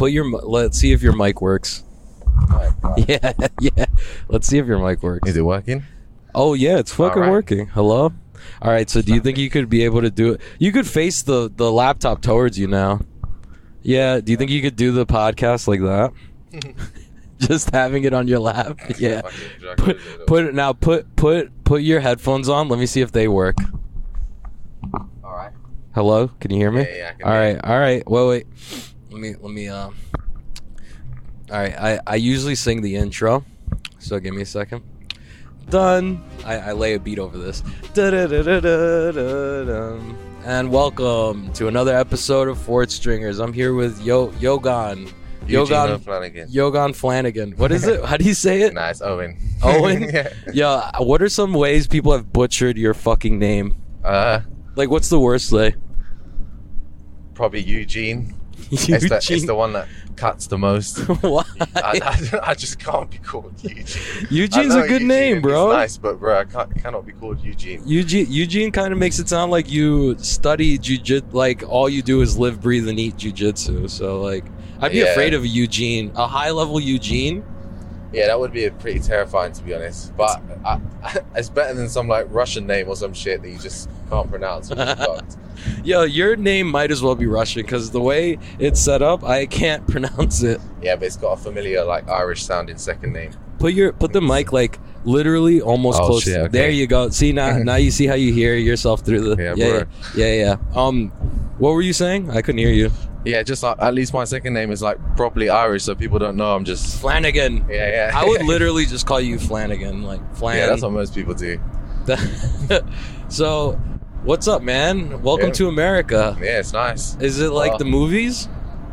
put your. Let's see if your mic works. Yeah, yeah. Let's see if your mic works. Is it working? Oh yeah, it's fucking right. working. Hello. All right. So do you think you could be able to do it? You could face the the laptop towards you now. Yeah. Do you think you could do the podcast like that? Just having it on your lap. Yeah. Put put it now. Put put put your headphones on. Let me see if they work. All right. Hello. Can you hear me? Yeah, yeah, all right. All right. Wait, wait. Let me let me. Um. All right. I I usually sing the intro, so give me a second. Done. I, I lay a beat over this. And welcome to another episode of Fort Stringers. I'm here with Yo Yogan. Eugene Yogan Flanagan. Yogan Flanagan. What is it? How do you say it? Nice, Owen. Owen? yeah. Yeah. What are some ways people have butchered your fucking name? Uh, Like, what's the worst way? probably Eugene. It's the, it's the one that cuts the most. Why? I, I, I just can't be called Eugene. Eugene's a good Eugene name, bro. nice, but bro, I can't, cannot be called Eugene. Eugene, Eugene kind of makes it sound like you study jujitsu, like all you do is live, breathe, and eat jujitsu. So, like, I'd be Yeah. afraid of a Eugene, a high level Eugene. Yeah, that would be pretty terrifying to be honest. But I, it's better than some like Russian name or some shit that you just can't pronounce. which is fucked. Yo, your name might as well be Russian because the way it's set up, I can't pronounce it. yeah, but it's got a familiar like Irish sounding second name. Put your put the mic like literally almost Oh, close. shit, okay. There you go. See now, now you see how you hear yourself through the Yeah, yeah, bro. yeah, yeah, yeah. Um, what were you saying? I couldn't hear you. Yeah, just like, at least my second name is like properly Irish, so people don't know I'm just. Flanagan. Yeah, yeah. I would literally just call you Flanagan, like Flan. Yeah, that's what most people do. so, what's up, man? Welcome Yeah. to America. Yeah, it's nice. Is it like Well- the movies?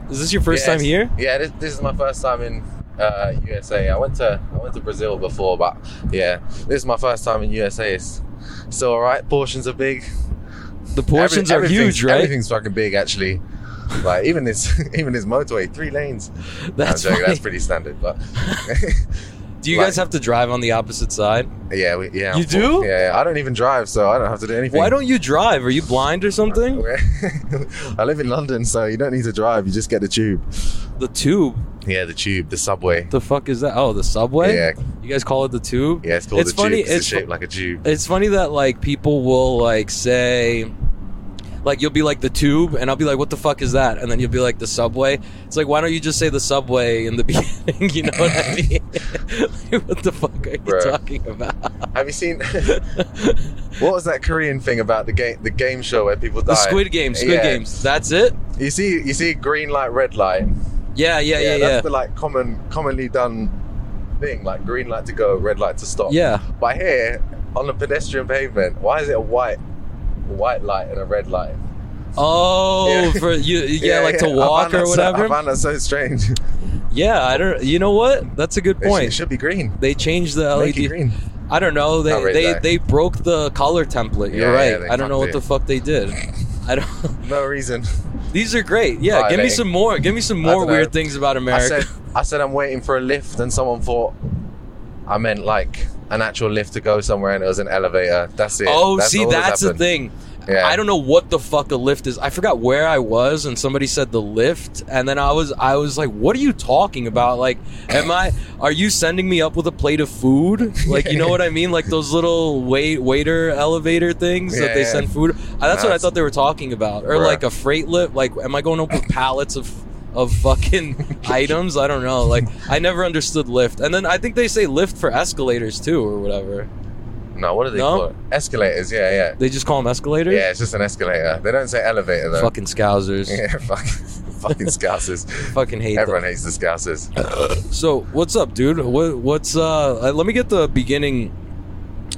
Is this your first Yeah, time here? Yeah, this, this is my first time in uh, USA. I went to I went to Brazil before, but yeah, this is my first time in USA. It's still alright. Portions are big. The portions Every- are huge, right? Everything's fucking big, actually. Like even this even this motorway, three lanes. That's joking, that's pretty standard, but Do you like- guys have to drive on the opposite side? yeah, we, yeah. You do? Yeah, yeah, I don't even drive, so I don't have to do anything. Why don't you drive? Are you blind or something? I live in London, so you don't need to drive. You just get the tube. The tube. Yeah, the tube, the subway. The fuck is that? Oh, the subway. Yeah, You guys call it the tube? yeah, it's called It's the funny, tube. It's, it's shaped fu- like a tube. It's funny that like people will like say like you'll be like the tube and I'll be like what the fuck is that and then you'll be like the subway it's like why don't you just say the subway in the beginning you know what I mean Like, what the fuck are you Bruh. talking about Have you seen what was that Korean thing about the game the game show where people die? the Squid Games Squid Yeah. Games that's it You see you see green light, red light. yeah yeah yeah that's yeah the like common commonly done thing, like green light to go, red light to stop. yeah But here, on the pedestrian pavement, why is it a white white light and a red light? oh Yeah. for you yeah, like to walk or that so- whatever I found that so strange. yeah I don't you know what that's a good It should- point It should be green. they changed the LED it. I don't know. They red they, they broke the color template. You're Yeah, yeah, right. I don't know what fucked the fuck they did. I don't. No reason. These are great. Yeah, give me some more. Give me some more weird things about America. I said I said I'm waiting for a lift, and someone thought I meant like an actual lift to go somewhere, and it was an elevator. That's it. oh, That's see, that's the thing. Yeah. I don't know what the fuck a lift is. I forgot where I was, and somebody said the lift, and then I was, I was like, "What are you talking about? Like, am I? Are you sending me up with a plate of food? Like, you know what I mean? Like those little wait waiter elevator things that they yeah. send food. Uh, That's what I thought they were talking about, or Bruh. like a freight lift. Like, am I going up with pallets of? Of fucking items, I don't know. Like, I never understood lift, and then I think they say lift for escalators too, or whatever. No, what do they No? call it? Escalators. Yeah, yeah. They just call them escalators. Yeah, it's just an escalator. They don't say elevator though. Fucking scousers. Yeah, fucking, fucking scousers. Fucking hate Everyone them. hates the scousers. So what's up, dude? What what's uh? Let me get the beginning,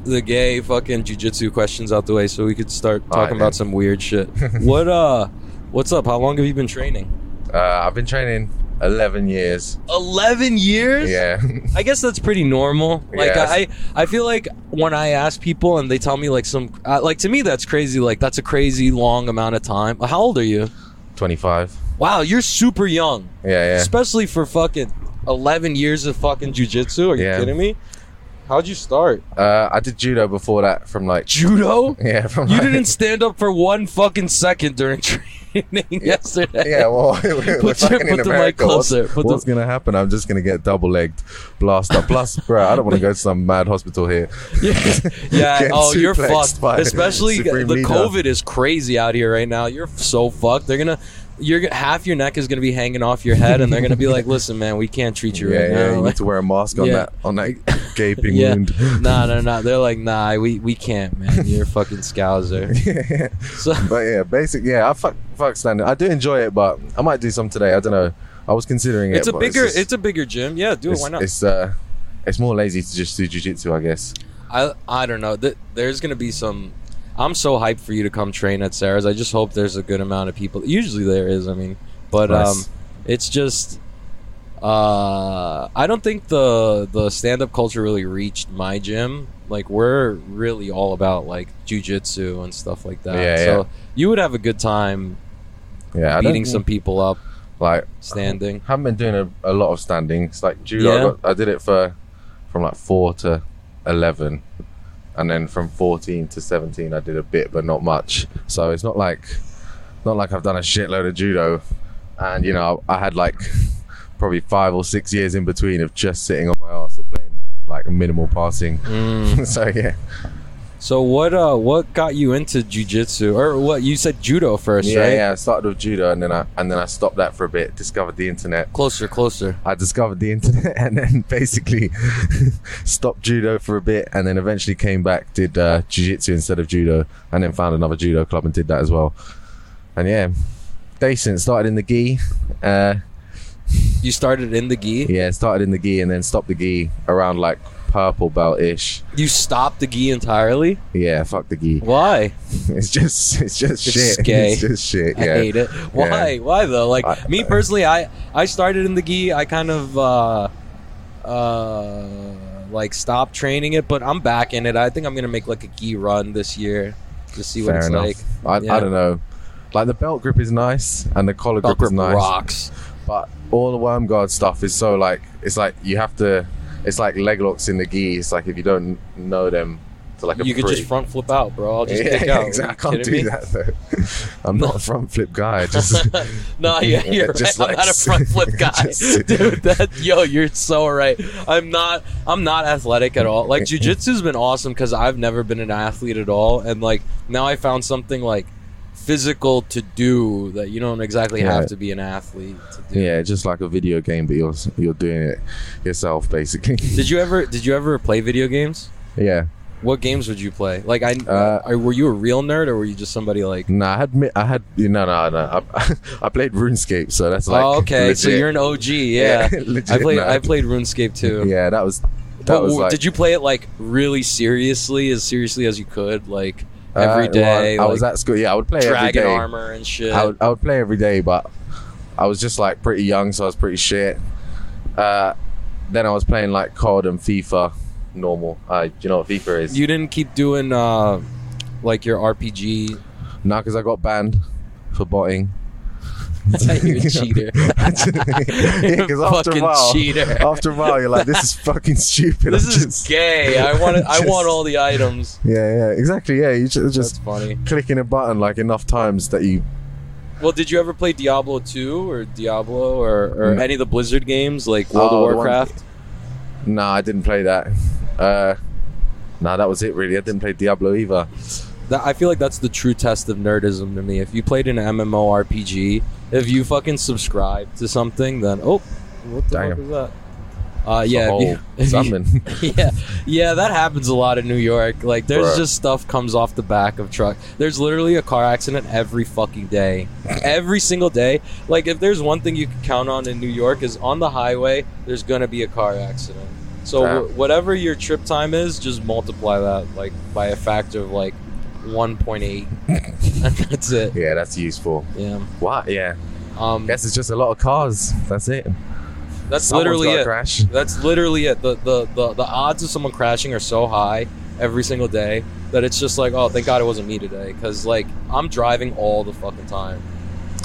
the gay fucking jujitsu questions out the way, so we could start talking right, about some weird shit. what uh? What's up? How long have you been training? Uh, I've been training 11 years. Eleven years. Yeah. I guess that's pretty normal. Like. I, I feel like when I ask people and they tell me like some, uh, like to me that's crazy. Like that's a crazy long amount of time. How old are you? 25. Wow, you're super young. Yeah, yeah. especially for fucking 11 years of fucking jujitsu. Are you Yeah. kidding me? How'd you start? Uh, I did judo before that from like Judo? yeah from You like- didn't stand up for one fucking second during training yesterday. Yeah, well, we're, Put your- fucking in put the mic America. What's, closer. The- what's gonna happen? I'm just gonna get double legged, blast up. Plus, bro, I don't want to go to some mad hospital here. Yeah, yeah. Oh, you're fucked. Especially the Leader. COVID is crazy out here right now. You're so fucked. They're gonna, you're half your neck is gonna be hanging off your head, and they're gonna be like, "Listen, man, we can't treat you Yeah, right yeah. now." You Like, need to wear a mask on Yeah. that on that gaping yeah, wound. nah, nah, nah. They're like, "Nah, we we can't, man. You're a fucking scouser." yeah. So But yeah, basic. Yeah, I fuck fuck standing. I do enjoy it, but I might do some today. I don't know. I was considering it's it. a but bigger, just- it's a bigger gym. Yeah, do it. Why not? It's uh, it's more lazy to just do jujitsu, I guess. I I don't know. Th- There's gonna be some. I'm so hyped for you to come train at Serra's. I just hope there's a good amount of people. Usually there is. I mean, but Nice. um, it's just. Uh, I don't think the the stand up culture really reached my gym. Like we're really all about like jujitsu and stuff like that. Yeah, so yeah. you would have a good time Yeah, beating some people up like standing. haven't been doing a, a lot of standing. It's like judo. Yeah. I, got, I did it for from like four to eleven, and then from fourteen to seventeen, I did a bit, but not much. So it's not like not like I've done a shitload of judo, and you know I had like probably five or six years in between of just sitting on my ass or playing like minimal passing. Mm. so yeah, So what uh what got you into jujitsu or what you said judo first, yeah, right? yeah. I started with judo, and then I and then I stopped that for a bit. Discovered the internet. Closer, closer. I discovered the internet and then basically stopped judo for a bit and then eventually came back, did uh, jiu-jitsu instead of judo and then found another judo club and did that as well. And yeah, decent. Started in the gi. Uh, You started in the gi. yeah, started in the gi and then stopped the gi around like purple belt-ish. You stopped the gi entirely. Yeah, fuck the gi. Why? It's just, it's just It's shit. gay. It's just shit. I hate it. Why? Why though? Like I- me personally, I I started in the gi. I kind of uh uh like stopped training it, but I'm back in it. I think I'm gonna make like a gi run this year to see what it's enough. like. I, Yeah. I don't know. Like the belt grip is nice and the collar Belt grip is grip nice. rocks. but all the worm guard stuff is so like it's like you have to it's like leg locks in the gi it's like if you don't know them to like a You could just front flip out, bro. I'll just yeah, out. exactly. I can't do me? that though. I'm not a front flip guy. Just no, yeah, you're right. Just I'm not a front flip guy, just- dude. That yo, you're so right. I'm not. I'm not athletic at all. Like jujitsu's been awesome because I've never been an athlete at all, and like now I found something like physical to do that you don't exactly Yeah. have to be an athlete to do. yeah, just like a video game, but you're you're doing it yourself basically. Did you ever? Did you ever play video games? yeah. What games would you play? Like, I Uh, are, were you a real nerd or were you just somebody like? No, I had I had no no no. I, I played RuneScape, so that's like oh, okay. So you're an OG. Yeah, legit I played. I played RuneScape too. Yeah, that was that But was like did you play it like really seriously, as seriously as you could, like uh, every well, day, I was at school. Yeah, I would play every dragon day. armor and shit? I would, I would play every day, but I was just like pretty young, so I was pretty shit. Uh, then I was playing like COD and FIFA, normal. Uh, you know what FIFA is? you didn't keep doing uh, like your RPG. no, because I got banned for botting. you're a cheater. yeah, You're a because after a fucking while, cheater. after a while, you're like, this is fucking stupid. this I'm is just- gay. I want it, I want all the items. Yeah, yeah, exactly. Yeah, you ju- That's just funny. clicking a button like enough times that you. Well, did you ever play Diablo 2 or Diablo or, or No. any of the Blizzard games like World Oh, of one- Warcraft? Nah, I didn't play that. Uh, nah, that was it. Really, I didn't play Diablo either. That, I feel like that's the true test of nerdism to me. If you played an MMORPG, if you fucking subscribe to something, then oh, what the Damn. fuck is that? Uh, yeah, if you- if you- something. yeah, yeah, that happens a lot in New York. Like, there's Bruh. just stuff comes off the back of truck. There's literally a car accident every fucking day, every single day. Like, if there's one thing you can count on in New York is on the highway, there's gonna be a car accident. So wh- whatever your trip time is, just multiply that like by a factor of like 1.8, and that's it. yeah, that's useful. Yeah. What? Yeah. Um, Guess it's just a lot of cars. That's it. that's Someone's literally it. Crash. That's literally it. The, the the the odds of someone crashing are so high every single day that it's just like, oh, thank God it wasn't me today, because like I'm driving all the fucking time.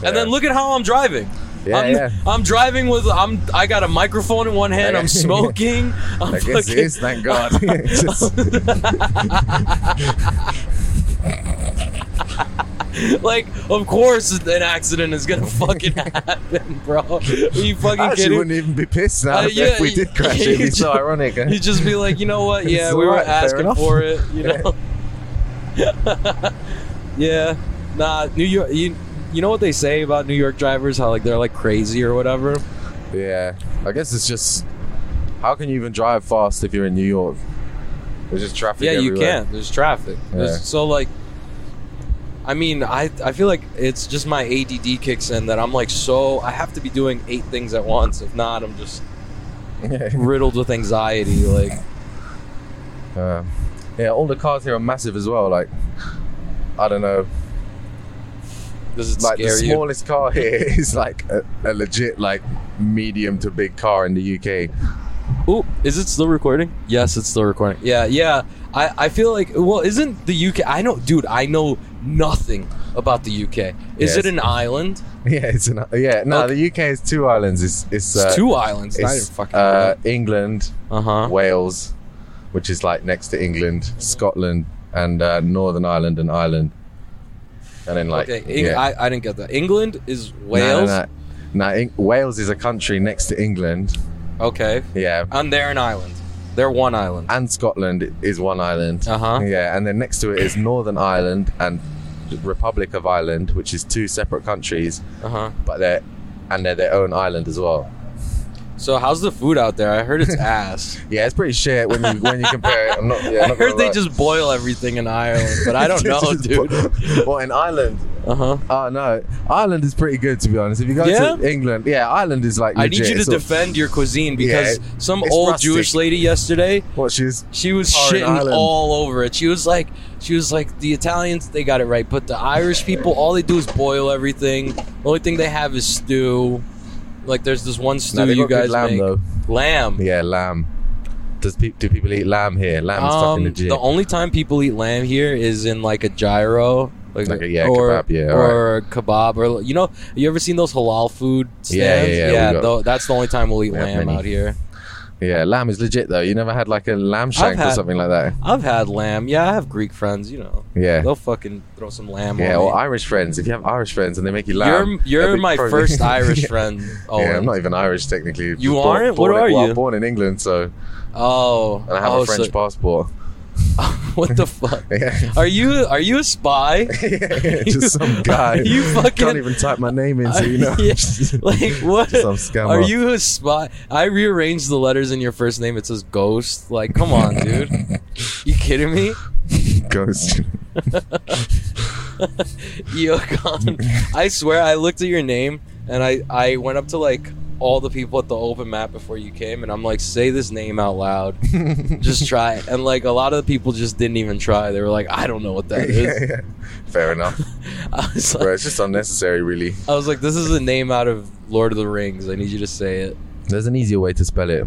And then look at how I'm driving. Yeah, I'm, yeah. I'm driving with I'm I got a microphone in one hand. I'm smoking. I'm I guess it is. Thank God. Just- like, of course, an accident is gonna fucking happen, bro. Are you fucking I actually kidding? wouldn't even be pissed now Uh, if yeah, we did crash. It'd be so ironic. eh? You just be like, you know what? Yeah, It's we were fair asking for it. You know. yeah. Nah, New York. You you know what they say about New York drivers? How like they're like crazy or whatever. Yeah, I guess it's just how can you even drive fast if you're in New York? There's just traffic. Yeah, you can't. There's traffic. There's- So like, I mean, I I feel like it's just my ADD kicks in that I'm like so I have to be doing eight things at once. If not, I'm just riddled with anxiety. Like, Um, yeah, all the cars here are massive as well. Like, I don't know. does it Like the you? smallest car here is like a, a legit like medium to big car in the UK. Ooh, is it still recording? Yes, it's still recording. Yeah, yeah. I, I feel like well, isn't the UK? I know, dude. I know nothing about the UK. Is Yes. it an island? Yeah, it's an yeah. No, Okay. the UK is two islands. It's it's, It's uh, two islands. It's fucking. uh, England, Uh huh. Wales, which is like next to England, Scotland, and uh, Northern Ireland and Ireland. And then like okay, Eng- yeah. I, I didn't get that. England is No, no, Wales. no. No, Eng- Wales is a country next to England. Okay, Yeah. and they're an island. They're one island. And Scotland is one island. Uh-huh. Yeah, and then next to it is Northern Ireland and Republic of Ireland, which is two separate countries, Uh huh. but they're and they're their own island as well. So how's the food out there? I heard it's ass. Yeah, it's pretty shit when you when you compare it. I'm not. Yeah, I I'm not heard they lie. just boil everything in Ireland, but I don't know, dude. well, in Ireland? Uh huh. Oh no, Ireland is pretty good to be honest. If you go Yeah? to England, yeah, Ireland is like. I need you to defend your cuisine because Yeah, some old rustic. Jewish lady yesterday What she's She was shitting all over it. She was like, she was like, the Italians they got it right, but the Irish people, all they do is boil everything. The only thing they have is stew. Like, there's this one stew No, you guys lamb, make. though. Lamb. yeah lamb. Does pe- do people eat lamb here? Lamb is fucking Um, legit. the only time people eat lamb here is in like a gyro, like, Like a- yeah, or, kebab, yeah, or a kebab, or you know, you ever seen those halal food Yeah, stands? yeah, yeah, got- tho- that's the only time we'll eat We lamb out here. Yeah, lamb is legit though. You never had like a lamb shank or something like that. I've had lamb. Yeah, I have Greek friends. You know, Yeah. they'll fucking throw some lamb. Yeah, on or me. Irish friends. If you have Irish friends and they make you lamb, You're you're my probably- first Irish friend. Oh, Yeah, I'm not even Irish technically. You born- aren't? Born What are well, you? I'm born in England, so Oh, and I have oh, a French so- passport. what the fuck? Yeah. Are you are you a spy? just some guy. You fucking- can't even type my name in, so you know. Yeah, like what? Are you a spy? I rearranged the letters in your first name. It says Ghost. Like, come on, dude. You kidding me? Ghost. Yo, Colin, I swear I looked at your name and I I went up to like all the people at the open map before you came and I'm like, say this name out loud. just try it. And like a lot of the people just didn't even try. They were like, I don't know what that is. yeah, yeah. Fair enough, I was like, bro. It's just unnecessary, really. I was like, this is a name out of Lord of the Rings. I need you to say it. There's an easier way to spell it.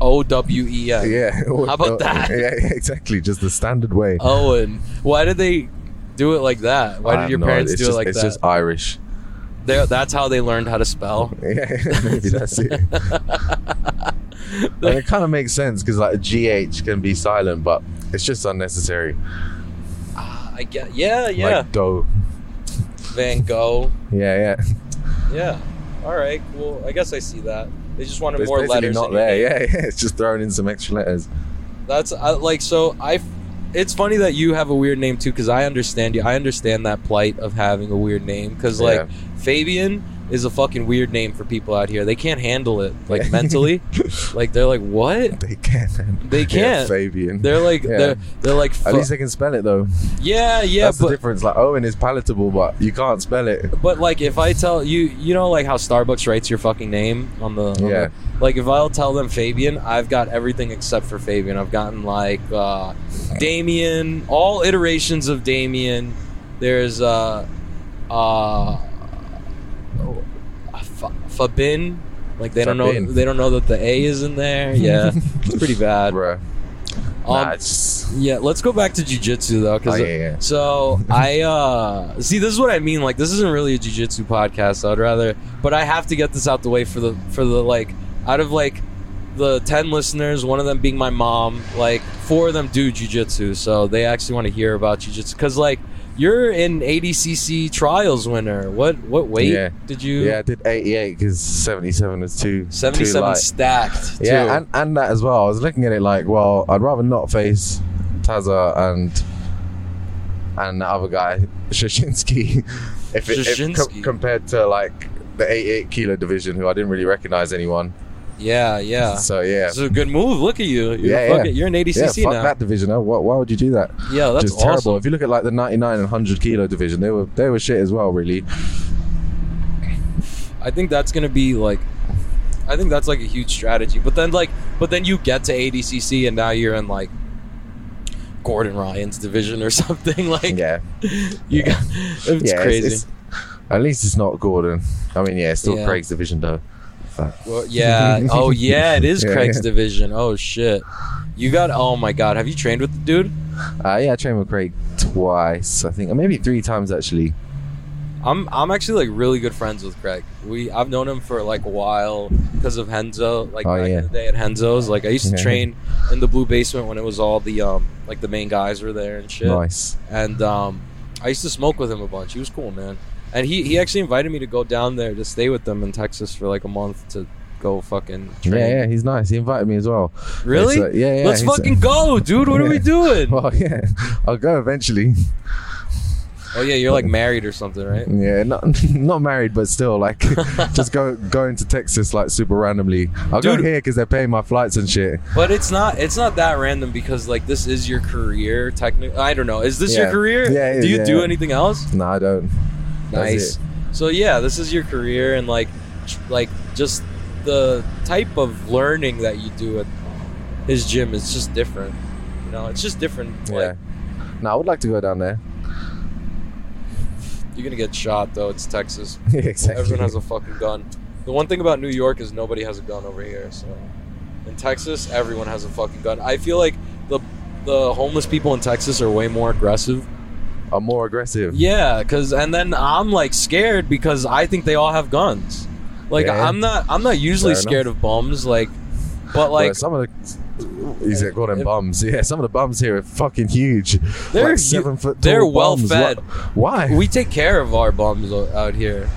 O W E N. Yeah. How about oh, that? Yeah, yeah, exactly. Just the standard way. Owen. Why did they do it like that? Why I did your parents idea. do it's it just, like It's that? just Irish. They're- that's how they learned how to spell. Yeah, maybe that's it. and it kind of makes sense because like a GH can be silent, but it's just unnecessary. Ah, I get. Yeah, yeah. Like dough. Van Gogh. Yeah, yeah. Yeah. All right. Well, I guess I see that. They just wanted more letters. not there. Yeah, yeah. It's just throwing in some extra letters. That's I, like so. I. It's funny that you have a weird name too, because I understand you. I understand that plight of having a weird name, because like Yeah. Fabian is a fucking weird name for people out here. They can't handle it, like mentally. Like they're like, what? They can't. They can't. Fabian. They're like Yeah. they're they're like At least they can spell it though. yeah yeah That's the difference. Like Owen is palatable, but you can't spell it. but like if I tell you you know like how Starbucks writes your fucking name on the on Yeah. the- like if I'll tell them Fabian I've got everything except for Fabian I've gotten like uh Damien all iterations of Damien there's uh uh Fabin like they don't know they don't know that the A is in there yeah it's pretty bad Bruh. Um, nah, Yeah, let's go back to jujitsu though, because Oh, yeah, yeah. so I uh see this is what I mean. Like this isn't really a jujitsu podcast. So I'd rather, but I have to get this out the way for the for the like out of like the ten listeners, one of them being my mom. Like four of them do jujitsu, so they actually want to hear about jujitsu. Because like you're an ADCC trials winner. What what weight Yeah. did you? yeah. I did 88 because 77 was too too seventy-seven light. stacked. Yeah, and, and that as well. I was looking at it like, well, I'd rather not face Taza and and the other guy, Shashinsky, if it if, Shashinsky. co- compared to like the 88 kilo division, who I didn't really recognize anyone. Yeah, yeah. So yeah, It's a good move. Look at you. You're, Yeah, yeah. you're an yeah, ADCC fuck now. that division. huh? Why, why would you do that? Yeah, that's Just awesome. terrible. If you look at like the 99 and 100 kilo division, they were they were shit as well, really. I think that's gonna be like, I think that's like a huge strategy. But then like, but then you get to ADCC and now you're in like Gordon Ryan's division or something. Like, Yeah, you got it's yeah. it's- crazy. it's- at least it's not Gordon. I mean, yeah, it's still Yeah. Craig's division though. Well, yeah. Oh yeah, it is Yeah, Craig's yeah. division. Oh shit. You got. Oh my god. Have you trained with the dude? Uh, yeah, I trained with Craig twice, I think, or maybe three times actually. I'm I'm actually like really good friends with Craig. We I've known him for like a while because of Renzo. Like Oh, back yeah. in the day at Renzo's. Like I used to Yeah. train in the blue basement when it was all the um like the main guys were there and shit. Nice. And um I used to smoke with him a bunch. He was cool, man. And he he actually invited me to go down there to stay with them in Texas for like a month to go fucking train. Yeah, yeah, he's nice. He invited me as well. Really? Uh, yeah, yeah. Let's he's- fucking go, dude. What are we doing? Well, yeah, I'll go eventually. Oh yeah, you're like married or something, right? Yeah, not not married, but still, like, just go going to Texas like super randomly. I'll Dude. go here because they're paying my flights and shit. But it's not it's not that random because like this is your career technically. I don't know. Is this your career? Yeah, Do you yeah, do anything else? No, I don't. Nice. So yeah, this is your career and like like just the type of learning that you do at his gym is just different. You know, it's just different. Yeah. Like No, I would like to go down there. you're gonna get shot though. It's Texas. exactly. Everyone has a fucking gun. The one thing about New York is nobody has a gun over here. So in Texas, everyone has a fucking gun. I feel like the the homeless people in Texas are way more aggressive. I'm more aggressive. Yeah, cause and then I'm like scared because I think they all have guns. Like Yeah. I'm not I'm not usually Fair scared of bums. Like, but Like like some of the, he's call them bums. Yeah, some of the bums here are fucking huge. They're like seven foot. they're well bums. fed. Why? we take care of our bums out here.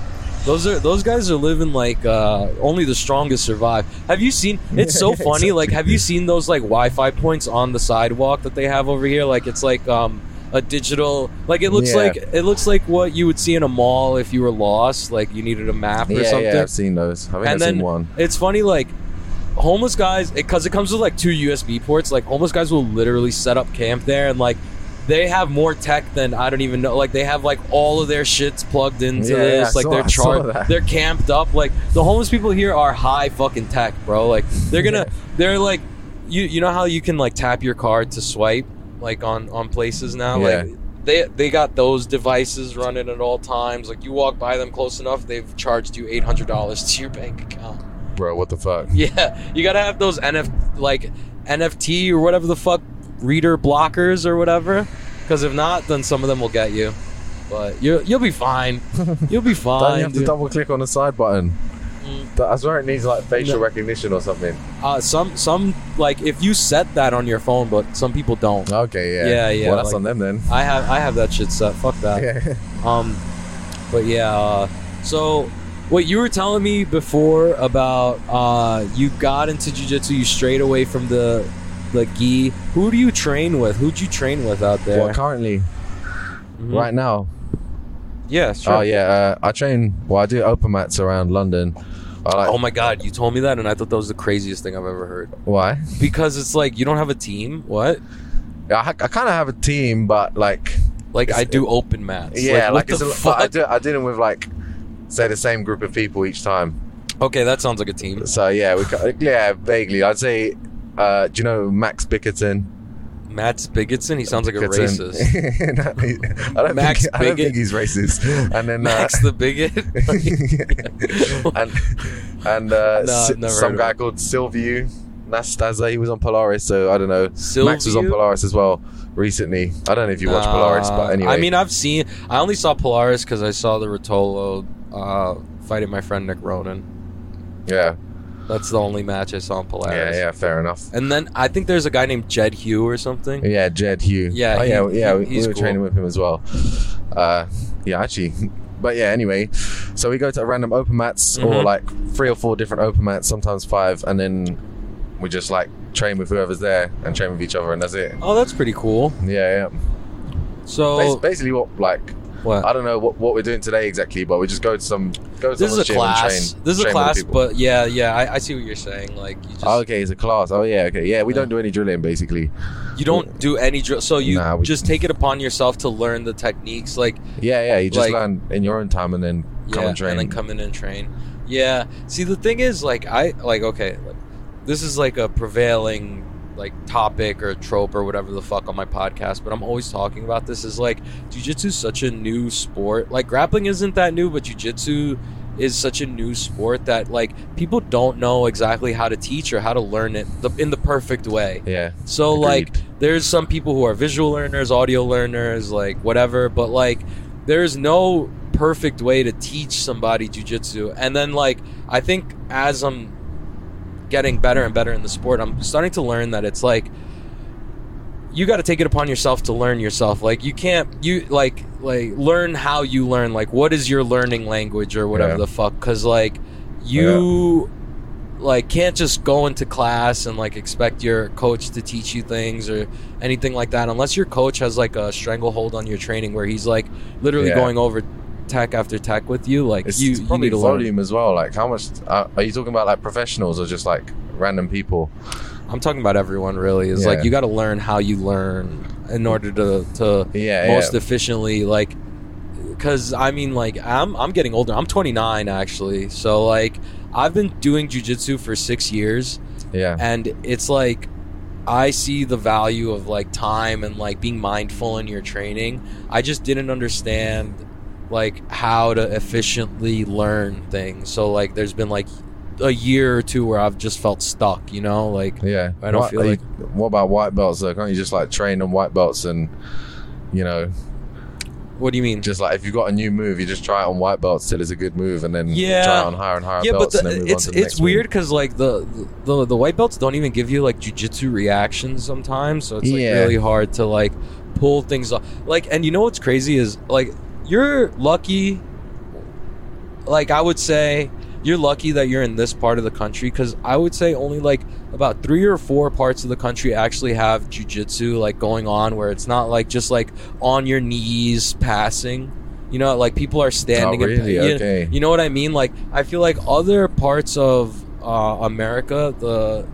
Those are those guys are living like uh, only the strongest survive. Have you seen? It's so funny. Like, have you seen those like Wi-Fi points on the sidewalk that they have over here? Like, it's like um, a digital. Like, it looks Yeah. like it looks like what you would see in a mall if you were lost. Like, you needed a map or yeah, something. yeah, I've seen those. I think and I've then seen one. it's funny like homeless guys because it, comes with like two usb ports like homeless guys will literally set up camp there and like they have more tech than i don't even know like they have like all of their shits plugged into Yeah, this like saw- they're charged they're camped up like the homeless people here are high fucking tech bro like they're gonna they're like you you know how you can like tap your card to swipe like on on places now Yeah. like they they got those devices running at all times. Like you walk by them close enough, they've charged you eight hundred dollars to your bank account. Bro, what the fuck? Yeah, you gotta have those NF like NFT or whatever the fuck reader blockers or whatever. Because if not, then some of them will get you. But you you'll be fine. You'll be fine. Don't you have to dude. double click on the side button? Mm. I swear it needs like facial No. recognition or something. uh, some some like if you set that on your phone, but some people don't. Okay, yeah. Yeah, yeah, Well, that's like- on them then. I have I have that shit set. Fuck that. Yeah. Um, but yeah. Uh, so what you were telling me before about uh, you got into jujitsu, you strayed away from the the gi. Who do you train with? Who'd you train with out there? Well, currently, Mhm. right now. Yeah. Sure. Oh yeah, uh, I train. Well, I do open mats around London. I Oh my god, you told me that, and I thought that was the craziest thing I've ever heard. why? Because it's like you don't have a team. What? Yeah, I, I kind of have a team, but like, Like I do open mats. yeah, like, the it's a? I do. I did it with like, say the same group of people each time. okay, that sounds like a team. So yeah, we yeah vaguely. I'd say, uh, do you know Max Bickerton? Matt Spigotson, he sounds like a racist. I don't Max think, I don't think he's racist. And then Max uh, the bigot. and and uh, No, never some guy called Sylview. Nastaza. He was on Polaris, so I don't know. Max was on Polaris as well recently. I don't know if you watch Polaris, but anyway. I mean, I've seen. I only saw Polaris because I saw the Ruotolo uh, fighting my friend Nick Ronan. yeah, That's the only match I saw in Polaris. yeah, yeah. Fair enough. And then I think there's a guy named Jed Hugh or something. Yeah, Jed Hugh. Yeah, oh, he- yeah, yeah. he- we- were cool. training with him as well. Uh, yeah, actually. But yeah, anyway. So we go to random open mats or Mhm. like three or four different open mats, sometimes five, and then we just like train with whoever's there and train with each other, and that's it. Oh, that's pretty cool. Yeah, yeah. So basically, what like what? I don't know what, what we're doing today exactly, but we just go to some go to This is a class. train- This is a class, but yeah, yeah, I, I see what you're saying. Like you just Oh, okay, it's a class. Oh yeah, okay, yeah. We Yeah. don't do any drilling basically. you don't do any drill, so you Nah, we- just take it upon yourself to learn the techniques. Like Yeah, yeah. You just Like- learn in your own time and then come yeah, and train. and then come in and train. Yeah. See, the thing is, like, I like okay, like, this is like a prevailing like topic or trope or whatever the fuck on my podcast, but I'm always talking about this. Is like jujitsu is such a new sport. Like grappling isn't that new, but jujitsu is such a new sport that like people don't know exactly how to teach or how to learn it the, in the perfect way. yeah. So Agreed. like there's some people who are visual learners, audio learners, like whatever, but like there's no perfect way to teach somebody jujitsu. And then like I think as I'm getting better and better in the sport, I'm starting to learn that it's like you got to take it upon yourself to learn yourself. Like you can't you like like learn how you learn. Like what is your learning language or whatever Yeah. the fuck cuz like you like can't just go into class and like expect your coach to teach you things or anything like that unless your coach has like a stranglehold on your training where he's like literally Yeah. going over tech after tech with you like It's, you, it's you probably learn volume as well. Like, how much uh, are you talking about? Like professionals or just like random people? i'm talking about everyone really is Yeah. like you got to learn how you learn in order to to Yeah, most yeah. efficiently like because i mean like i'm i'm getting older i'm 29 actually so like i've been doing jujitsu for six years yeah, and it's like I see the value of like time and like being mindful in your training. I just didn't understand like how to efficiently learn things. So like there's been like a year or two where I've just felt stuck, you know, like yeah. I don't what, feel are you- like- what about white belts? Though? Can't you just like train on white belts and you know, what do you mean? just like if you've got a new move, you just try it on white belts till it's a good move, and then Yeah. try it on higher and higher yeah, but belts, the, and then move it's the it's weird because like the, the the white belts don't even give you like jujitsu reactions sometimes, so it's like Yeah. really hard to like pull things off. Like, and you know what's crazy is like you're lucky. Like I would say, you're lucky that you're in this part of the country because I would say only like about three or four parts of the country actually have jujitsu like going on where it's not like just like on your knees passing. You know, like people are standing. Oh, and- you- Okay. you know what I mean? Like I feel like other parts of uh, America, the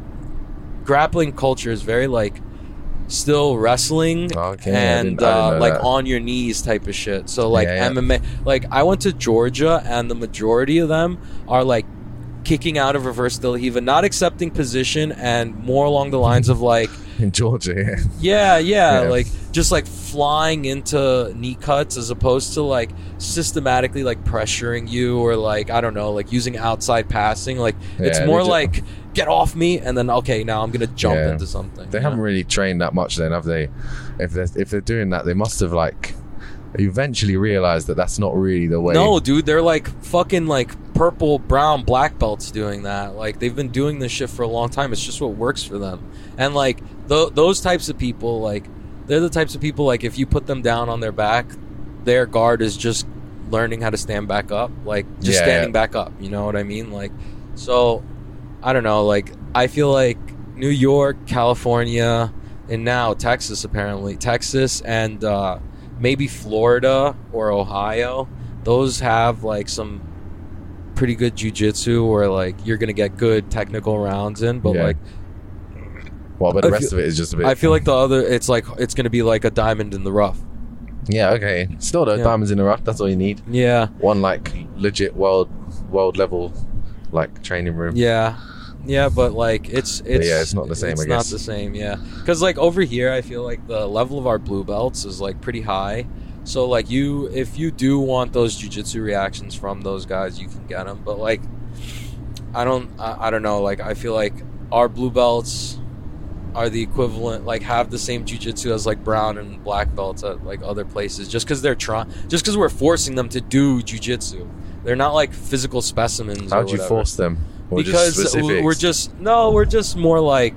grappling culture is very like still wrestling Okay, and uh, like that. on your knees type of shit. So like Yeah, yeah. MMA, like I went to Georgia and the majority of them are like kicking out of reverse Hiva, not accepting position and more along the lines of like in Georgia. Yeah. yeah, yeah, Yeah. like just like flying into knee cuts as opposed to like systematically like pressuring you or like I don't know, like using outside passing. Like it's more they ju- like get off me and then okay, now I'm gonna jump Yeah. into something. They haven't really trained that much, then, have they? If they're if they're doing that, they must have like eventually realized that that's not really the way. No, dude, they're like fucking like purple, brown, black belts doing that. Like they've been doing this shit for a long time. It's just what works for them. And like th- those types of people, like they're the types of people like if you put them down on their back, their guard is just learning how to stand back up, like just Yeah, standing yeah. back up. You know what I mean? Like so, I don't know. Like I feel like New York, California, and now Texas apparently Texas and uh, maybe Florida or Ohio. Those have like some pretty good jujitsu where like you're gonna get good technical rounds in, but Yeah. like Well, but the I rest feel- of it is just a bit. I feel like the other, it's like it's gonna be like a diamond in the rough. yeah, okay. Still, though, Yeah. diamonds in the rough. That's all you need. Yeah, One like legit world world level like training room. yeah, yeah, but like it's it's yeah, it's not the same, It's I not guess. the same, yeah. Because like over here, I feel like the level of our blue belts is like pretty high. So like you, if you do want those jujitsu reactions from those guys, you can get them. But like, I don't, I, I don't know. Like I feel like our blue belts are the equivalent, like have the same jujitsu as like brown and black belts at like other places, just because they're trying, just because we're forcing them to do jujitsu. They're not like physical specimens. How'd you force them? Or because specifics? we're just no, we're just more like,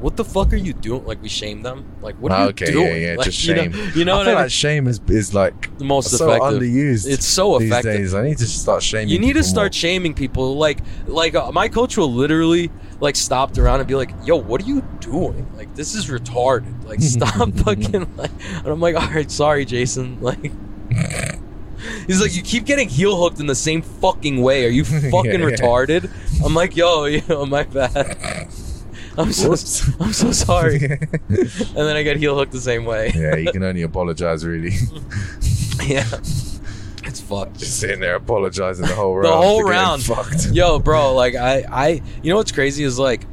what the fuck are you doing? Like we shame them. Like what are Ah, you okay, doing? yeah, yeah, Like, just you know- shame. You know, I what feel I mean? like shame is is like the most so effective. underused. It's so these effective. days. I need to start shaming. You need to start shaming people. Like, like uh, my coach will literally like stopped around and be like, "Yo, what are you doing? Like, this is retarded. Like, stop fucking." Like, and I'm like, "All right, sorry, Jason." Like, he's like, "You keep getting heel hooked in the same fucking way. Are you fucking Yeah, yeah. retarded?" I'm like, "Yo, yo, my bad. I'm so, Whoops. I'm so sorry." and then I get heel hooked the same way. yeah, you can only apologize really. yeah, it's fucked. Just sitting there apologizing the whole round. the whole round Fucked. yo bro like i i you know what's crazy is like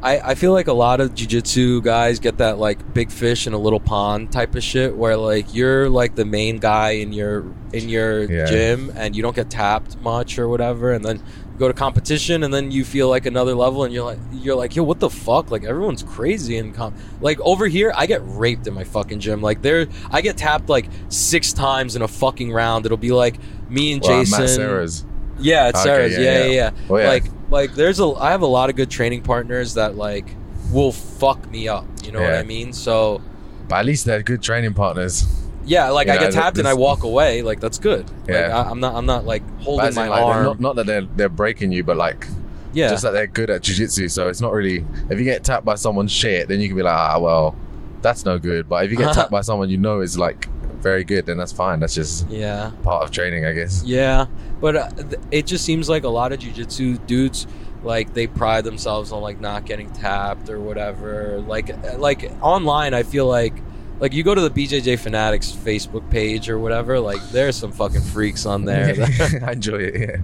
I, I feel like a lot of jiu-jitsu guys get that like big fish in a little pond type of shit where like you're like the main guy in your in your Yeah. gym and you don't get tapped much or whatever and then go to competition and then you feel like another level and you're like you're like yo what the fuck like everyone's crazy in com like over here I get raped in my fucking gym like there I get tapped like six times in a fucking round it'll be like me and Wow, Jason Serra's. yeah, it's Okay, Serra's. yeah, Yeah, yeah, yeah. yeah. Oh, yeah. Like, like there's a. I have a lot of good training partners that like will fuck me up. You know what I mean? So But at least they're good training partners. Yeah, like You I know, get tapped and I walk away. Like that's good. Like, Yeah. I, I'm not. I'm not like holding my like, arm. Not, not that they're they're breaking you, but like yeah. just that they're good at jiu-jitsu. So it's not really. If you get tapped by someone's shit, then you can be like, ah, well, that's no good. But if you get tapped by someone you know is like very good, then that's fine. That's just yeah. part of training, I guess. Yeah, but uh, th- it just seems like a lot of jujitsu dudes like they pride themselves on like not getting tapped or whatever. Like like online, I feel like like you go to the BJJ Fanatics Facebook page or whatever. Like there's some fucking freaks on there. I enjoy it.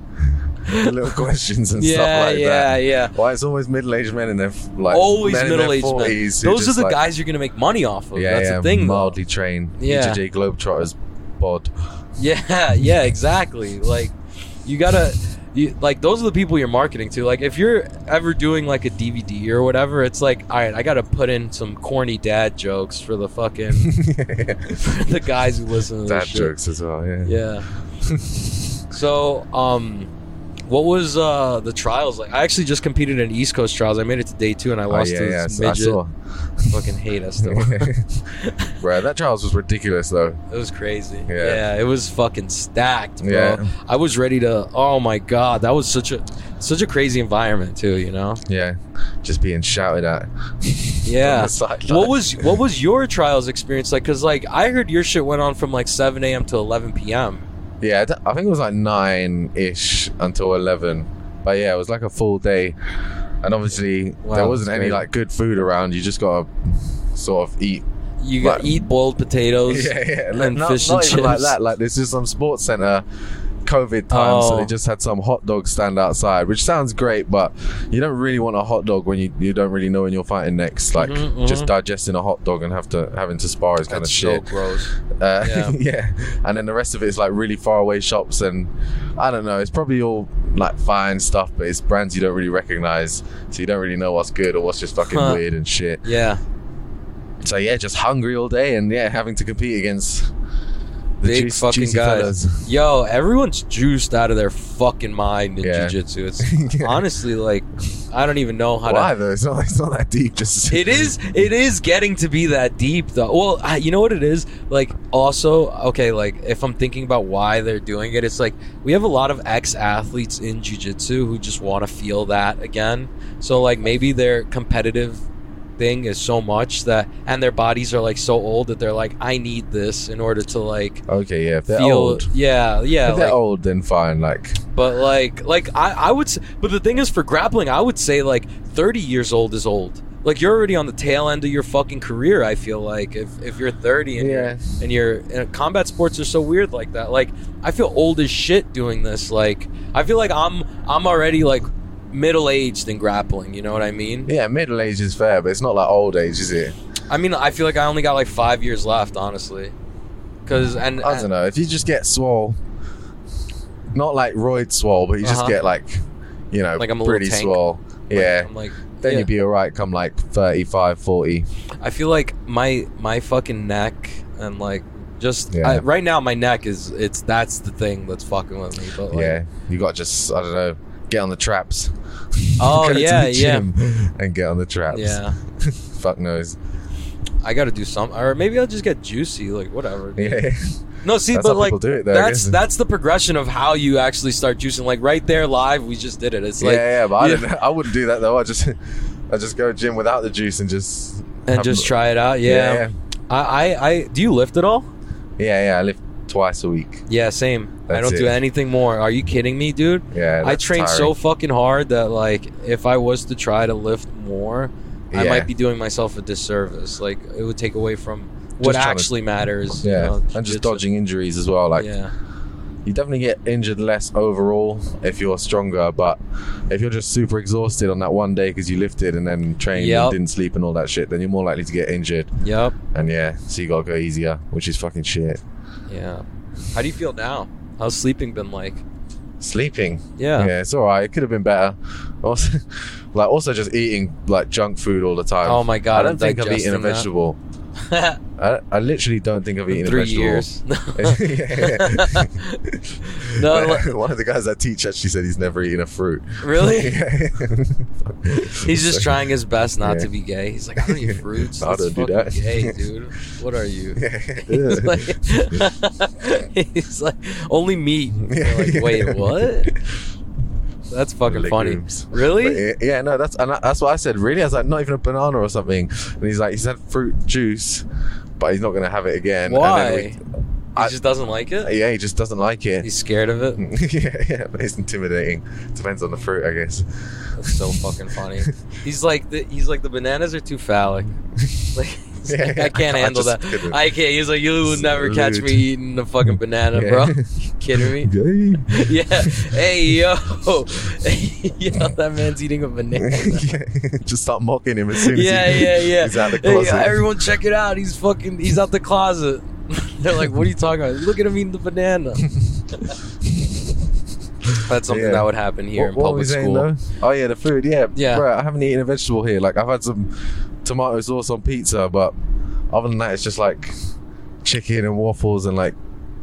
Yeah, the little questions and yeah, stuff like yeah, that. yeah. Yeah. Why it's always middle-aged men and they're like Always in their middle-aged men. 40s Those are the like- guys you're gonna make money off of. Yeah, That's yeah, the thing. though. mildly trained. Yeah. BJJ Globetrotters bod. Yeah, yeah, exactly. Like you gotta, you, like those are the people you're marketing to. Like if you're ever doing like a DVD or whatever, it's like, all right, I gotta put in some corny dad jokes for the fucking for the guys who listen to Dad jokes as well. Yeah. Yeah. so, um, what was uh the trials like? I actually just competed in East Coast trials. I made it to day two and I Oh, lost yeah, to yeah. this I midget. saw. Fucking hate us still. Bro, that trials was ridiculous though. It was crazy. Yeah. Yeah. it was fucking stacked, bro. Yeah. I was ready to. Oh my god, that was such a such a crazy environment too. You know. Yeah, just being shouted at. Yeah. on the sideline. What was what was your trials experience like? Because like I heard your shit went on from like seven a.m. to eleven p.m. Yeah, I think it was like nine ish until eleven. But yeah, it was like a full day, and obviously Wow, there wasn't any like good food around. You just gotta sort of eat. You got Like- eat boiled potatoes. Yeah, yeah. And not, fish not and even like that. Like this is some sports center. COVID time, so Oh. they just had some hot dogs stand outside, which sounds great, but you don't really want a hot dog when you, you don't really know when you're fighting next. Like Mhm, just mhm. digesting a hot dog and have to having to spar is kind That's of so shit. gross. Uh, Yeah. yeah. and then the rest of it is like really far away shops, and I don't know. It's probably all like fine stuff, but it's brands you don't really recognize, so you don't really know what's good or what's just fucking Huh. weird and shit. Yeah. So yeah, just hungry all day, and yeah, having to compete against Big juice- fucking guys. fellas. Yo, everyone's juiced out of their fucking mind in Yeah. jiu-jitsu. It's Yeah. honestly like I don't even know how to Why though? It's not. It's not that deep. Just It is. It is getting to be that deep, though. Well, I- you know what it is. Like, also, okay. Like, if I'm thinking about why they're doing it, it's like we have a lot of ex-athletes in jujitsu who just want to feel that again. So, like, maybe their competitive thing is so much that, and their bodies are like so old that they're like, I need this in order to like Okay, yeah. If they're feel. old, Yeah, yeah. if they're old, then fine. Like, but like, like I, I would. But the thing is, for grappling, I would say like thirty years old is old. Like you're already on the tail end of your fucking career. I feel like if, if you're thirty and Yeah. you're and you're and combat sports are so weird like that. Like I feel old as shit doing this. Like I feel like I'm I'm already like middle aged in grappling. You know what I mean? yeah, middle age is fair, but it's not like old age, is it? I mean I feel like I only got like five years left, honestly. Cause and I don't know. If you just get swole, not like roid swole, but you just Uh-huh. get like, you know, Like I'm a pretty swole. Yeah. I'm like, Then yeah. you'd be alright come like 35, 40. I feel like my my fucking neck and like just Yeah. I, right now my neck is it's that's the thing that's fucking with me. But like, yeah. You got just, I don't know, get on the traps. Oh, yeah, yeah. And get on the traps. yeah. Fuck knows. I got to do something, or maybe I'll just get juicy, like whatever. dude. Yeah. No, see, That's but like though, that's that's the progression of how you actually start juicing. Like right there, live, we just did it. It's like yeah, yeah, but I, didn't, I wouldn't do that though. I just, I just go gym without the juice and just and just try it out. Yeah. yeah, I, I, I do you lift at all? yeah, yeah. I lift twice a week. Yeah, same. I don't do anything more. Are you kidding me, dude? Yeah, I that's train so fucking hard that like if I was to try to lift more, I might be doing myself a disservice. Like it would take away from what trying to- actually matters. you Yeah, know, and just dodging injuries as well. Like yeah, you definitely get injured less overall if you're stronger, but if you're just super exhausted on that one day because you lifted and then trained Yep. and didn't sleep and all that shit, then you're more likely to get injured. yep, And yeah, so you gotta go easier, which is fucking shit. Yeah. How do you feel now? How's sleeping been like? Sleeping, Yeah. yeah, it's all right. It could have been better. Also, like also just eating like junk food all the time. Oh my God, I don't I'm think I've eaten a vegetable. that. I, I literally don't think I've eaten Three years. No, one of the guys I teach actually said he's never eaten a fruit. Really? He's just So- trying his best not Yeah. to be gay. He's like, I don't eat fruits. I don't do that. Gay, dude. What are you? He's like, he's like, only meat. Like, wait, what? That's fucking funny. Really? But yeah, no, that's and that's what I said. Really, I was like, not even a banana or something. And he's like, he's had fruit juice, but he's not gonna have it again. And Why? he I- just doesn't like it. yeah, he just doesn't like it. He's scared of it. yeah, yeah, but it's intimidating. Depends on the fruit, I guess. That's so fucking funny. He's like the he's like the bananas are too phallic. Like, Yeah, yeah, I can't I handle just that. I can't. He's like, you would It's never catch me eating a fucking banana, Yeah. bro. Kidding me? Yeah. Hey yo, yo, that man's eating a banana. Just stop mocking him as soon as Yeah, he, yeah, yeah. he's out the Hey, closet. everyone, check it out. He's fucking. He's out the closet. They're like, "What are you talking about? Look at him eating the banana." That's something Yeah. that would happen here what, in public saying school. though? Oh yeah, the food. Yeah, Yeah. Bro, I haven't eaten a vegetable here. Like I've had some tomato sauce on pizza, but other than that, it's just like chicken and waffles and like.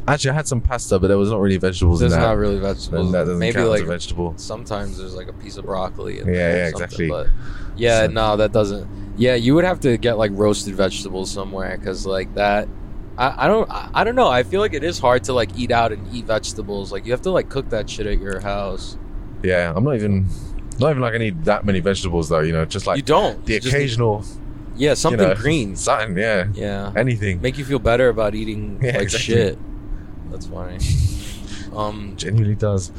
Actually, I had some pasta, but there was not really vegetables There's in that. not really vegetables. that doesn't Maybe count as like a vegetable. sometimes there's like a piece of broccoli. In Yeah, there or yeah, something, exactly. But yeah, So- no, that doesn't. Yeah, you would have to get like roasted vegetables somewhere because like that. I, I don't I, I don't know. I feel like it is hard to like eat out and eat vegetables. Like you have to like cook that shit at your house. Yeah, I'm not even. Not even like I need that many vegetables though. You know, just like you don't. the You just need- occasional. yeah, something know, green. Something, yeah. Yeah, Anything. make you feel better about eating Yeah, like exactly. shit. That's funny. Um, Genuinely does.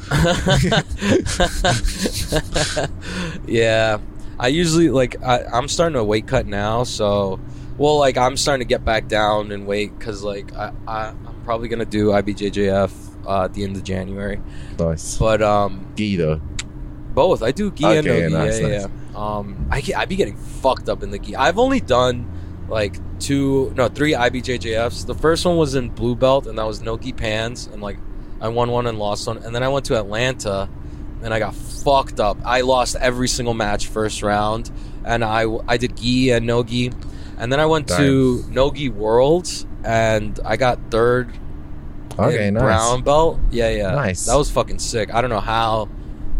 yeah, I usually like I, I'm starting to weight cut now, so well, like I'm starting to get back down and weight because like I, I I'm probably gonna do IBJJF uh, at the end of January, Nice. but um though. Both I do gi and no gi, nice, yeah, nice. yeah. Um, I I be getting fucked up in the gi. I've only done like two, no, three IBJJFs. The first one was in blue belt, and that was no gi pans, and like I won one and lost one, and then I went to Atlanta, and I got fucked up. I lost every single match first round, and I I did gi and no gi, and then I went to no gi worlds, and I got third Okay, nice. brown belt. Yeah, yeah. Nice. That was fucking sick. I don't know how.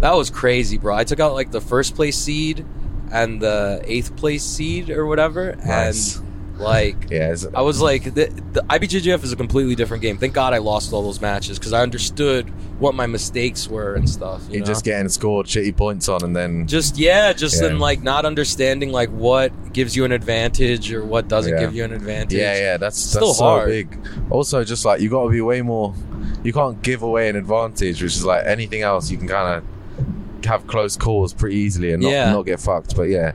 That was crazy, bro. I took out like the first place seed and the eighth place seed or whatever, Nice. and like Yeah, I was like, the, the IBJJF is a completely different game. Thank God I lost all those matches because I understood what my mistakes were and stuff. You you're know? just getting scored shitty points on, and then just yeah, just Yeah. in like not understanding like what gives you an advantage or what doesn't Yeah. give you an advantage. yeah, yeah, that's Still that's so hard. big. Also, just like you got to be way more. You can't give away an advantage, which is like anything else. You can kind of have close calls pretty easily and not, Yeah. not get fucked. But yeah,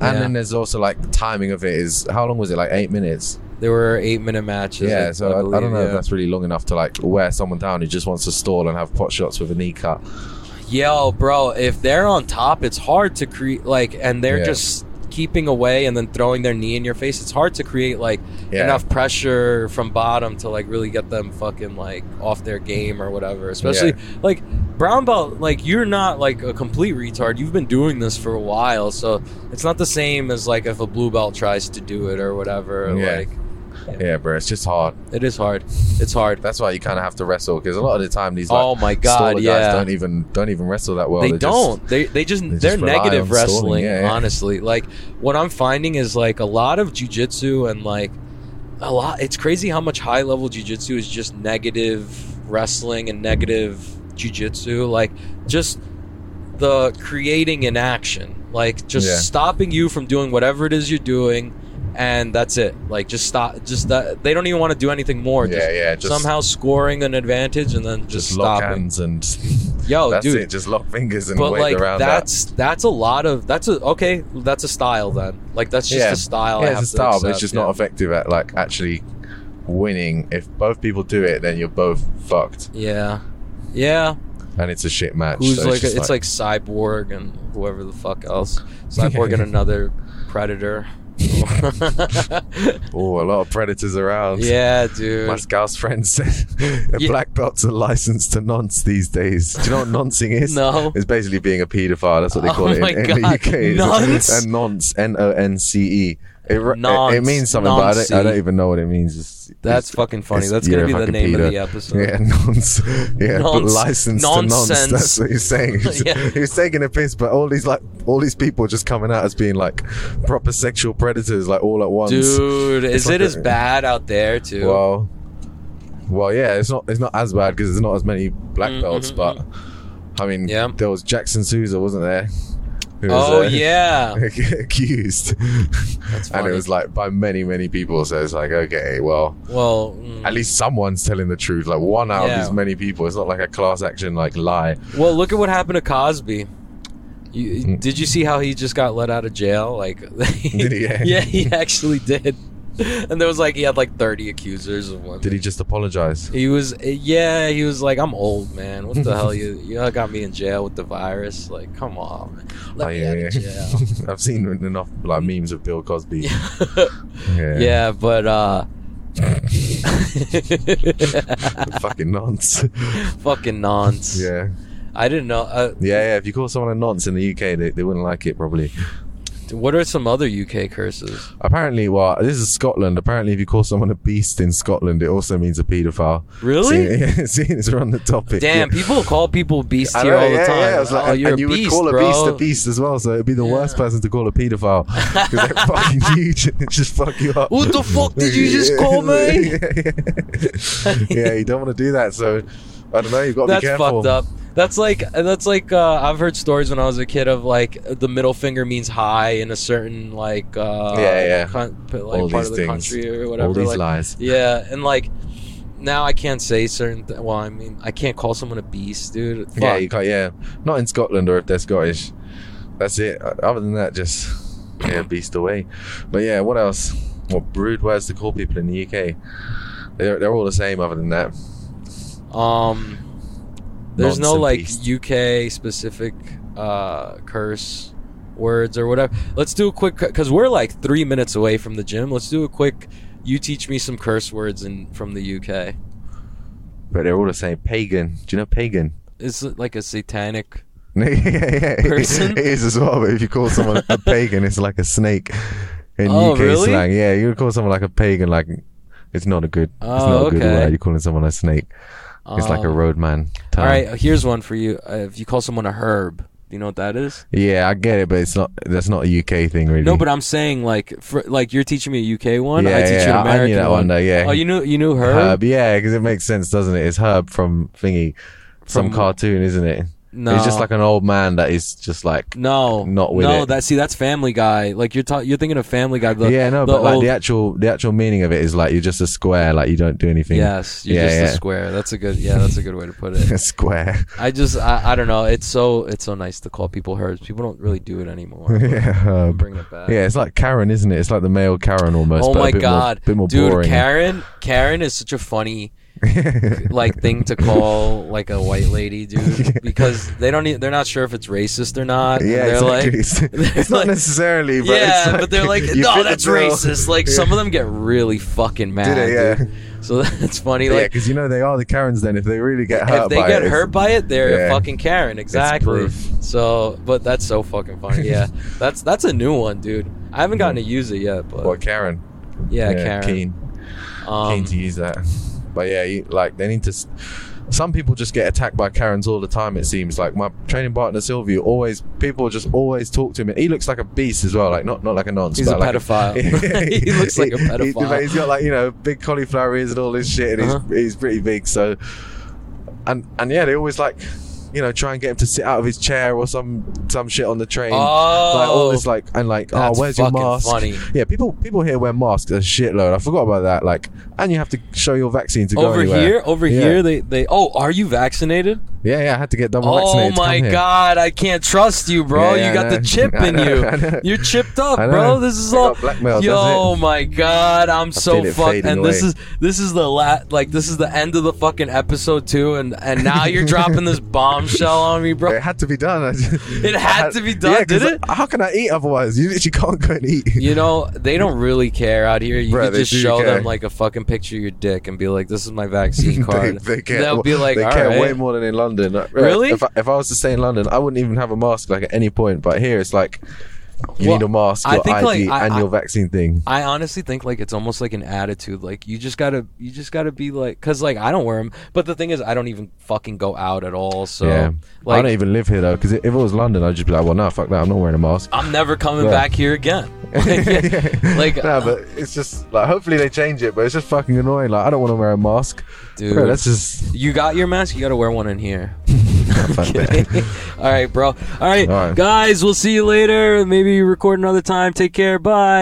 and Yeah. then there's also like the timing of it is how long was it? Like eight minutes. There were eight minute matches. yeah, I- so I, I, believe, don't know yeah. if that's really long enough to like wear someone down who just wants to stall and have pot shots with a knee cut. Yo, bro, if they're on top, it's hard to create like, and they're just keeping away and then throwing their knee in your face, it's hard to create like Yeah. enough pressure from bottom to like really get them fucking like off their game or whatever. Especially like brown belt, like you're not like a complete retard. You've been doing this for a while, so it's not the same as like if a blue belt tries to do it or whatever. Yeah. Like Yeah, bro, it's just hard. it is hard. It's hard. That's why you kind of have to wrestle because a lot of the time these like oh my god, yeah. guys don't even don't even wrestle that well. they just- don't. they they just they they're rely negative wrestling. yeah, yeah. Honestly, like what I'm finding is like a lot of jujitsu and like a lot. It's crazy how much high level jujitsu is just negative wrestling and negative jujitsu. Like just the creating an action, like just Yeah. stopping you from doing whatever it is you're doing. And that's it. Like, just stop. Just that they don't even want to do anything more. Yeah, just yeah, just- somehow scoring an advantage and then just, just lock stopping. hands and Yo, that's dude, it. Just lock fingers and but wait like around. that's that's a lot of that's a okay that's a style then like that's just yeah, a style Yeah, it's a style, but it's just yeah. not effective at like actually winning. If both people do it, then you're both fucked, yeah yeah and it's a shit match. who's so like just it's like cyborg and whoever the fuck else cyborg and another predator oh, a lot of predators around. yeah dude My scout's friend said Yeah. black belts are licensed to nonce these days. Do you know what noncing is? No. It's basically being a paedophile. That's what they Oh call it my in, in the UK. Nonce? And nonce, N O N C E. It, it, means something, but I don't, I don't even know what it means. It's, that's it's- fucking funny that's gonna be the name of the episode Yeah, nonce. Yeah, but Nonce. licensed to nonce. Nonsense. That's what he's saying. He's, Yeah. he was taking a piss, but all these like all these people just coming out as being like proper sexual predators, like all at once. dude is like it a- as bad out there too Well, well, yeah, it's not it's not as bad because there's not as many black Mm, belts, mhm, but I mean, Yeah. there was Jackson Souza, wasn't there? Was, oh uh, yeah accused, That's and it was like by many many people. So it's like, okay, well, well mm. at least someone's telling the truth. Like one out Yeah. of these many people. It's not like a class action like lie. Well, look at what happened to Cosby. You, Mm. did you see how he just got let out of jail? Like, Did he? yeah, he actually did. And there was like he had like thirty accusers of one. Did he just apologize? He was yeah. He was like, I'm old, man. What the hell? You you got me in jail with the virus? Like, come on, man. Let Oh, me yeah, out of jail. I've seen enough like memes of Bill Cosby. Yeah, yeah, but uh, fucking nonce. fucking nonce. yeah. I didn't know. Uh, Yeah, yeah. If you call someone a nonce in the UK, they, they wouldn't like it probably. What are some other UK curses? Apparently, well, this is Scotland. Apparently, if you call someone a beast in Scotland, it also means a paedophile. Really? Seeing, seeing as we're on the topic. Damn, yeah. people call people beast here know, all the time. yeah. I was like, oh, and, you're and a you beast, would call bro. a beast a beast as well, so it'd be the Yeah. worst person to call a paedophile because they're fucking huge and just fuck you up. What the fuck did you just call me? yeah, yeah. yeah, you don't want to do that. So I don't know. You've got to That's be careful. fucked up. That's like that's like uh, I've heard stories when I was a kid of like the middle finger means high in a certain like uh, Yeah, yeah. con- like All part of the things. country or whatever. All these like, lies. Yeah, and like now I can't say certain. Th- well, I mean I can't call someone a beast, dude. Fuck. Yeah, you can't. Yeah, not in Scotland or if they're Scottish. That's it. Other than that, just yeah, beast away. But yeah, what else? What rude words to call people in the UK? They're they're all the same. Other than that, Um, there's no like beast. UK specific uh, curse words or whatever. Let's do a quick because we're like three minutes away from the gym. Let's do a quick. You teach me some curse words in from the UK. but they're all the same. Pagan. Do you know pagan? Is it like a satanic? yeah, yeah, Person? It is as well. But if you call someone a pagan, it's like a snake in Oh, UK really? slang. Yeah, you would call someone like a pagan, like it's not a good. Oh, it's Oh, not a good okay. word. You're calling someone a snake. It's like a Um, roadman. All right, here's one for you. Uh, if you call someone a herb, do you know what that is? Yeah, I get it, but it's not. That's not a UK thing, really. No, but I'm saying like for, like you're teaching me a UK one. yeah, I teach yeah, you an American I knew that one. though, yeah. Oh, you knew you knew herb? Herb, yeah, because it makes sense, doesn't it? It's Herb from Thingy, some From- cartoon, isn't it? No, He's just like an old man that is just like. No, Not with no. it. That see, that's Family Guy. Like you're ta- you're thinking of Family Guy. The, yeah, no, the but like the actual the actual meaning of it is like you're just a square, like you don't do anything. yes, you're Yeah, just yeah. a square. That's a good. Yeah, that's a good way to put it. square. I just I, I don't know. It's so it's so nice to call people herbs. People don't really do it anymore. yeah, I'm it back. Yeah, it's like Karen, isn't it? It's like the male Karen almost. Oh my bit god, more, bit more dude, boring. Karen, Karen is such a funny like thing to call like a white lady, dude, because they don't. e- They're not sure if it's racist or not. Yeah, they're exactly. like, it's, not necessarily, but yeah, it's like, but they're like, no, that's racist. Like Yeah. some of them get really fucking mad. Yeah. dude. So that's funny. yeah, Like because you know they are the Karens. Then if they really get hurt, if they by get it, hurt by it, they're Yeah. a fucking Karen. Exactly. So, but that's so fucking funny. Yeah, that's that's a new one, dude. I haven't gotten to use it yet, but What Karen? yeah, Karen. Keen, Um, keen to use that. But yeah, you, like they need to. Some people just get attacked by Karens all the time. It seems like my training partner Sylvia always people just always talk to him. He looks like a beast as well. Like not not like a nonce. He's a like pedophile. He looks like a He- pedophile. he's got like you know big cauliflower ears and all this shit, and Uh-huh. he's he's pretty big. So, and and yeah, they always like. You know, try and get him to sit out of his chair or some some shit on the train. Oh, like all this, like and like, oh, where's your mask? funny. Yeah, people people here wear masks a shitload. I forgot about that. Like, and you have to show your vaccine to go over anywhere. here, over Yeah. here, they they. Oh, are you vaccinated? Yeah, yeah, I had to get double Oh vaccinated. to my god, I can't trust you, bro. Yeah, yeah, you got the chip in you. You're chipped up, bro. This is I all. Yo, my god, I'm so fucked. And this away. is this is the la- like this is the end of the fucking episode too. And and now you're dropping this bombshell on me, bro. It had to be done. It had I to be done, Yeah, did it? How can I eat otherwise? You literally can't go and eat. You know, they don't really care out here. You could just show care. them like a fucking picture of your dick and be like, "This is my vaccine card." they, they care, They'll be like, they "All care right." way more than in London. Like, Really? If I, if I was to stay in London, I wouldn't even have a mask like at any point. But here, it's like you Well, need a mask, I your think, ID, like, I- and I- your vaccine thing. I honestly think like it's almost like an attitude. Like you just gotta, you just gotta be like, cause like I don't wear them, but the thing is, I don't even fucking go out at all. So yeah, I don't even live here though. Because if it was London, I'd just be like, well, no, fuck that. I'm not wearing a mask. I'm never coming Yeah. back here again. like, no, uh, but it's just like hopefully they change it, but it's just fucking annoying. Like I don't want to wear a mask. dude, Bro, that's just you got your mask. You gotta wear one in here. Kidding. that. all right, bro. All right, All right. guys. We'll see you later. Maybe record another time. Take care. Bye.